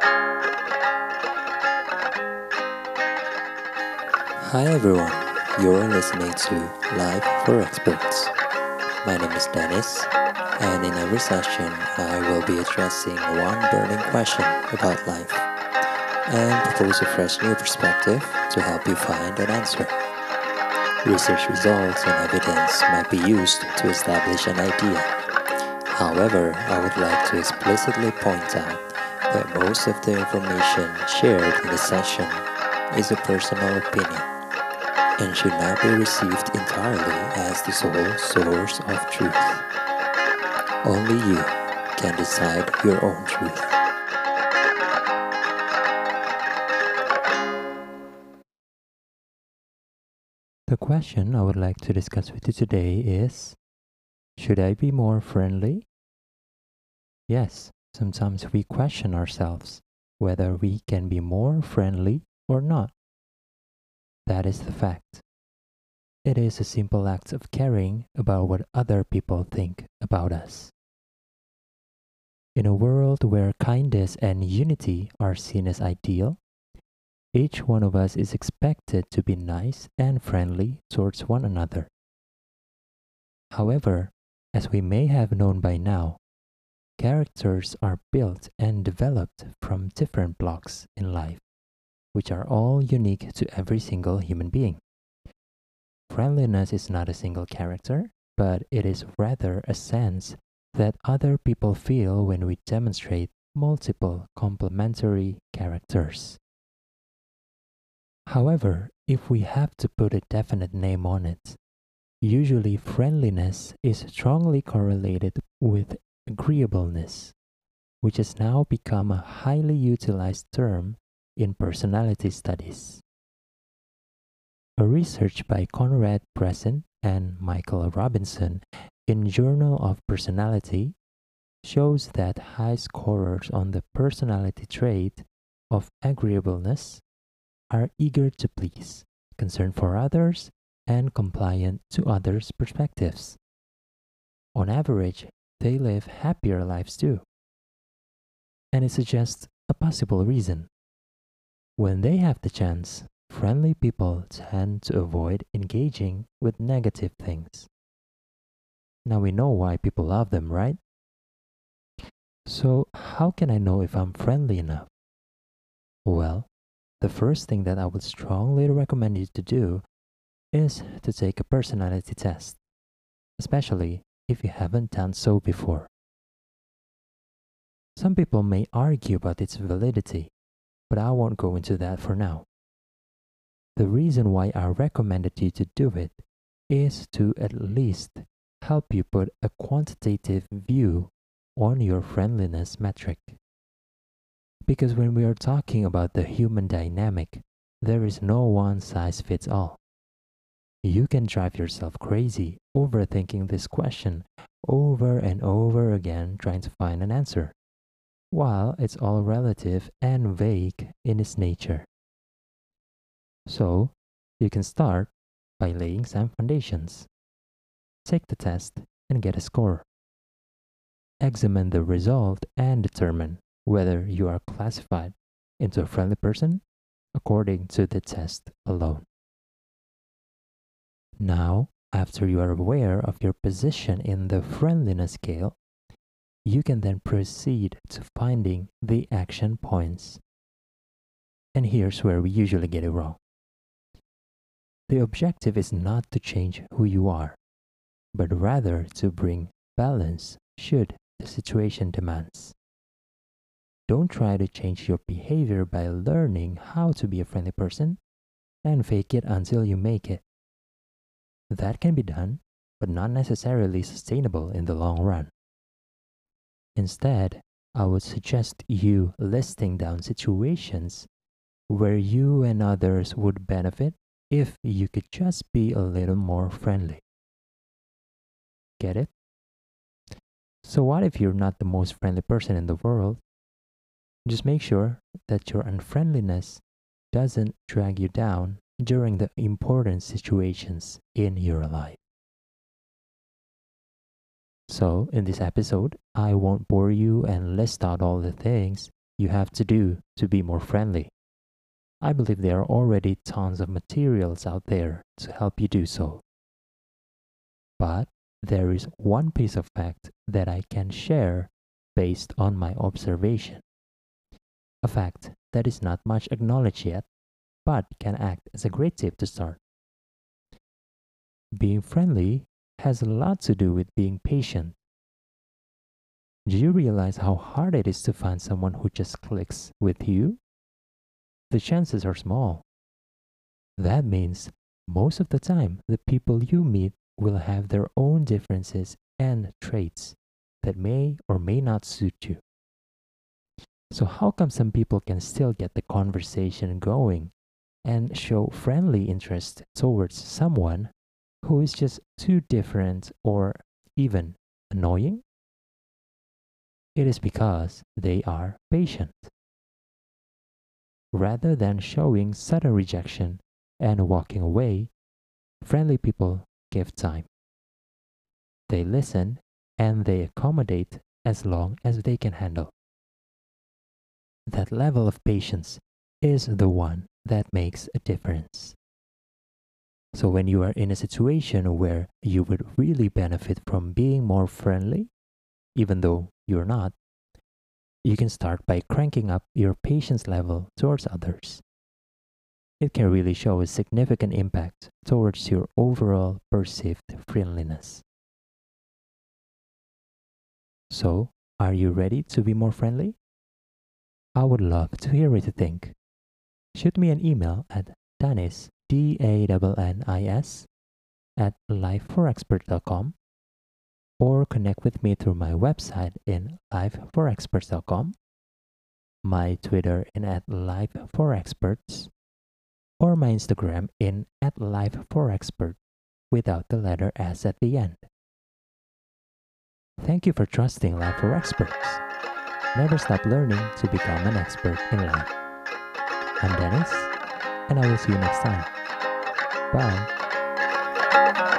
Hi everyone, you're listening to Life for Experts. My name is Dannis, and in every session, I will be addressing one burning question about life and propose a fresh new perspective to help you find an answer. Research results and evidence might be used to establish an idea. However, I would like to explicitly point out that most of the information shared in the session is a personal opinion and should not be received entirely as the sole source of truth. Only you can decide your own truth. The question I would like to discuss with you today is Should I be more friendly? Yes, sometimes we question ourselves whether we can be more friendly or not. That is the fact. It is a simple act of caring about what other people think about us. In a world where kindness and unity are seen as ideal, each one of us is expected to be nice and friendly towards one another. However, as we may have known by now, characters are built and developed from different blocks in life which are all unique to every single human being. Friendliness is not a single character, but it is rather a sense that other people feel when we demonstrate multiple complementary characters. However, if we have to put a definite name on it, usually friendliness is strongly correlated with agreeableness, which has now become a highly utilized term in personality studies. A research by Konrad Bresin and Michael Robinson in Journal of Personality shows that high scorers on the personality trait of agreeableness are eager to please, concerned for others, and compliant to others' perspectives. On average, they live happier lives too. And it suggests a possible reason. When they have the chance, friendly people tend to avoid engaging with negative things. Now we know why people love them, right? So, how can I know if I'm friendly enough? Well, the first thing that I would strongly recommend you to do is to take a personality test, especially if you haven't done so before. Some people may argue about its validity, but I won't go into that for now. The reason why I recommended you to do it is to at least help you put a quantitative view on your friendliness metric. Because when we are talking about the human dynamic, there is no one size fits all. You can drive yourself crazy overthinking this question over and over again trying to find an answer while it's all relative and vague in its nature. So, you can start by laying some foundations. Take the test and get a score. Examine the result and determine whether you are classified into a friendly person according to the test alone. Now, after you are aware of your position in the friendliness scale, you can then proceed to finding the action points. And here's where we usually get it wrong. The objective is not to change who you are, but rather to bring balance should the situation demands. Don't try to change your behavior by learning how to be a friendly person and fake it until you make it. That can be done, but not necessarily sustainable in the long run. Instead, I would suggest you listing down situations where you and others would benefit if you could just be a little more friendly. Get it? So, what if you're not the most friendly person in the world? Just make sure that your unfriendliness doesn't drag you down during the important situations in your life. So, in this episode, I won't bore you and list out all the things you have to do to be more friendly. I believe there are already tons of materials out there to help you do so. But there is one piece of fact that I can share based on my observation. A fact that is not much acknowledged yet, but can act as a great tip to start. Being friendly has a lot to do with being patient. Do you realize how hard it is to find someone who just clicks with you? The chances are small. That means most of the time, the people you meet will have their own differences and traits that may or may not suit you. So, how come some people can still get the conversation going and show friendly interest towards someone who is just too different or even annoying? It is because they are patient. Rather than showing sudden rejection and walking away, friendly people give time. They listen and they accommodate as long as they can handle. That level of patience is the one that makes a difference. So, when you are in a situation where you would really benefit from being more friendly, even though you're not, you can start by cranking up your patience level towards others. It can really show a significant impact towards your overall perceived friendliness. So, are you ready to be more friendly? I would love to hear what you think. Shoot me an email at Dannis, D-A-N-N-I-S, at lifeforexpert.com or connect with me through my website in lifeforexperts.com, my Twitter in at lifeforexperts, or my Instagram in at lifeforexpert without the letter S at the end. Thank you for trusting Life for Experts. Never stop learning to become an expert in life. I'm Dannis, and I will see you next time. Bye.